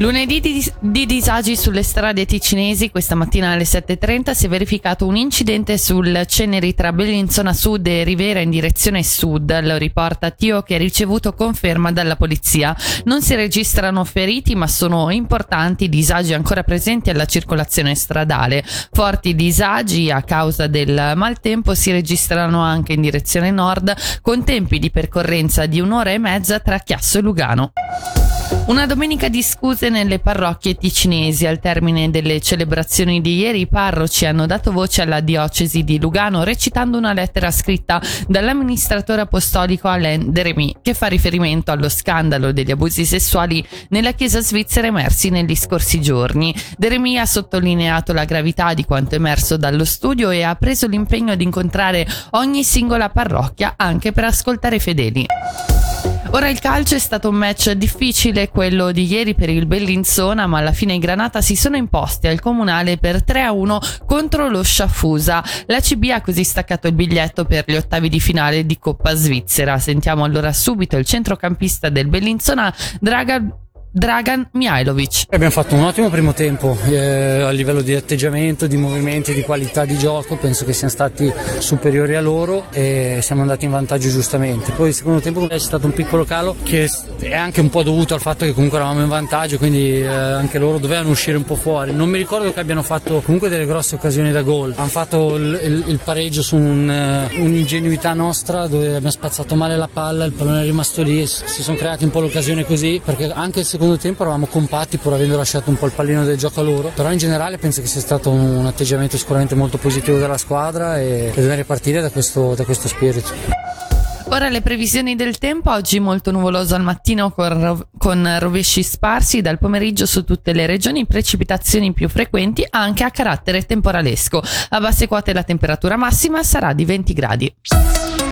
Lunedì di, di, disagi sulle strade ticinesi, questa mattina alle 7.30 si è verificato un incidente sul Ceneri tra Bellinzona Sud e Rivera in direzione sud, lo riporta Tio che ha ricevuto conferma dalla polizia. Non si registrano feriti ma sono importanti disagi ancora presenti alla circolazione stradale. Forti disagi a causa del maltempo si registrano anche in direzione nord con tempi di percorrenza di un'ora e mezza tra Chiasso e Lugano. Una domenica di scuse nelle parrocchie ticinesi. Al termine delle celebrazioni di ieri, i parroci hanno dato voce alla diocesi di Lugano recitando una lettera scritta dall'amministratore apostolico Alain Deremy che fa riferimento allo scandalo degli abusi sessuali nella chiesa svizzera emersi negli scorsi giorni. Deremy ha sottolineato la gravità di quanto emerso dallo studio e ha preso l'impegno di incontrare ogni singola parrocchia anche per ascoltare i fedeli. Ora il calcio è stato un match difficile quello di ieri per il Bellinzona, ma alla fine i Granata si sono imposti al comunale per 3-1 contro lo Sciaffusa. La CB ha così staccato il biglietto per gli ottavi di finale di Coppa Svizzera. Sentiamo allora subito il centrocampista del Bellinzona, Dragan Dragan Mihailovic. Abbiamo fatto un ottimo primo tempo eh, a livello di atteggiamento, di movimenti, di qualità di gioco, penso che siamo stati superiori a loro e siamo andati in vantaggio giustamente. Poi il secondo tempo è stato un piccolo calo che è anche un po' dovuto al fatto che comunque eravamo in vantaggio, quindi eh, anche loro dovevano uscire un po' fuori. Non mi ricordo che abbiano fatto comunque delle grosse occasioni da gol. Hanno fatto il, il, il pareggio su un, uh, un'ingenuità nostra dove abbiamo spazzato male la palla, il pallone è rimasto lì, si sono creati un po' l'occasione così perché anche il secondo secondo tempo eravamo compatti pur avendo lasciato un po' il pallino del gioco a loro, però in generale penso che sia stato un atteggiamento sicuramente molto positivo della squadra e, dobbiamo ripartire da questo, da questo spirito. Ora le previsioni del tempo, oggi molto nuvoloso al mattino con, con, rovesci sparsi, dal pomeriggio su tutte le regioni precipitazioni più frequenti anche a carattere temporalesco. A basse quote la temperatura massima sarà di 20 gradi.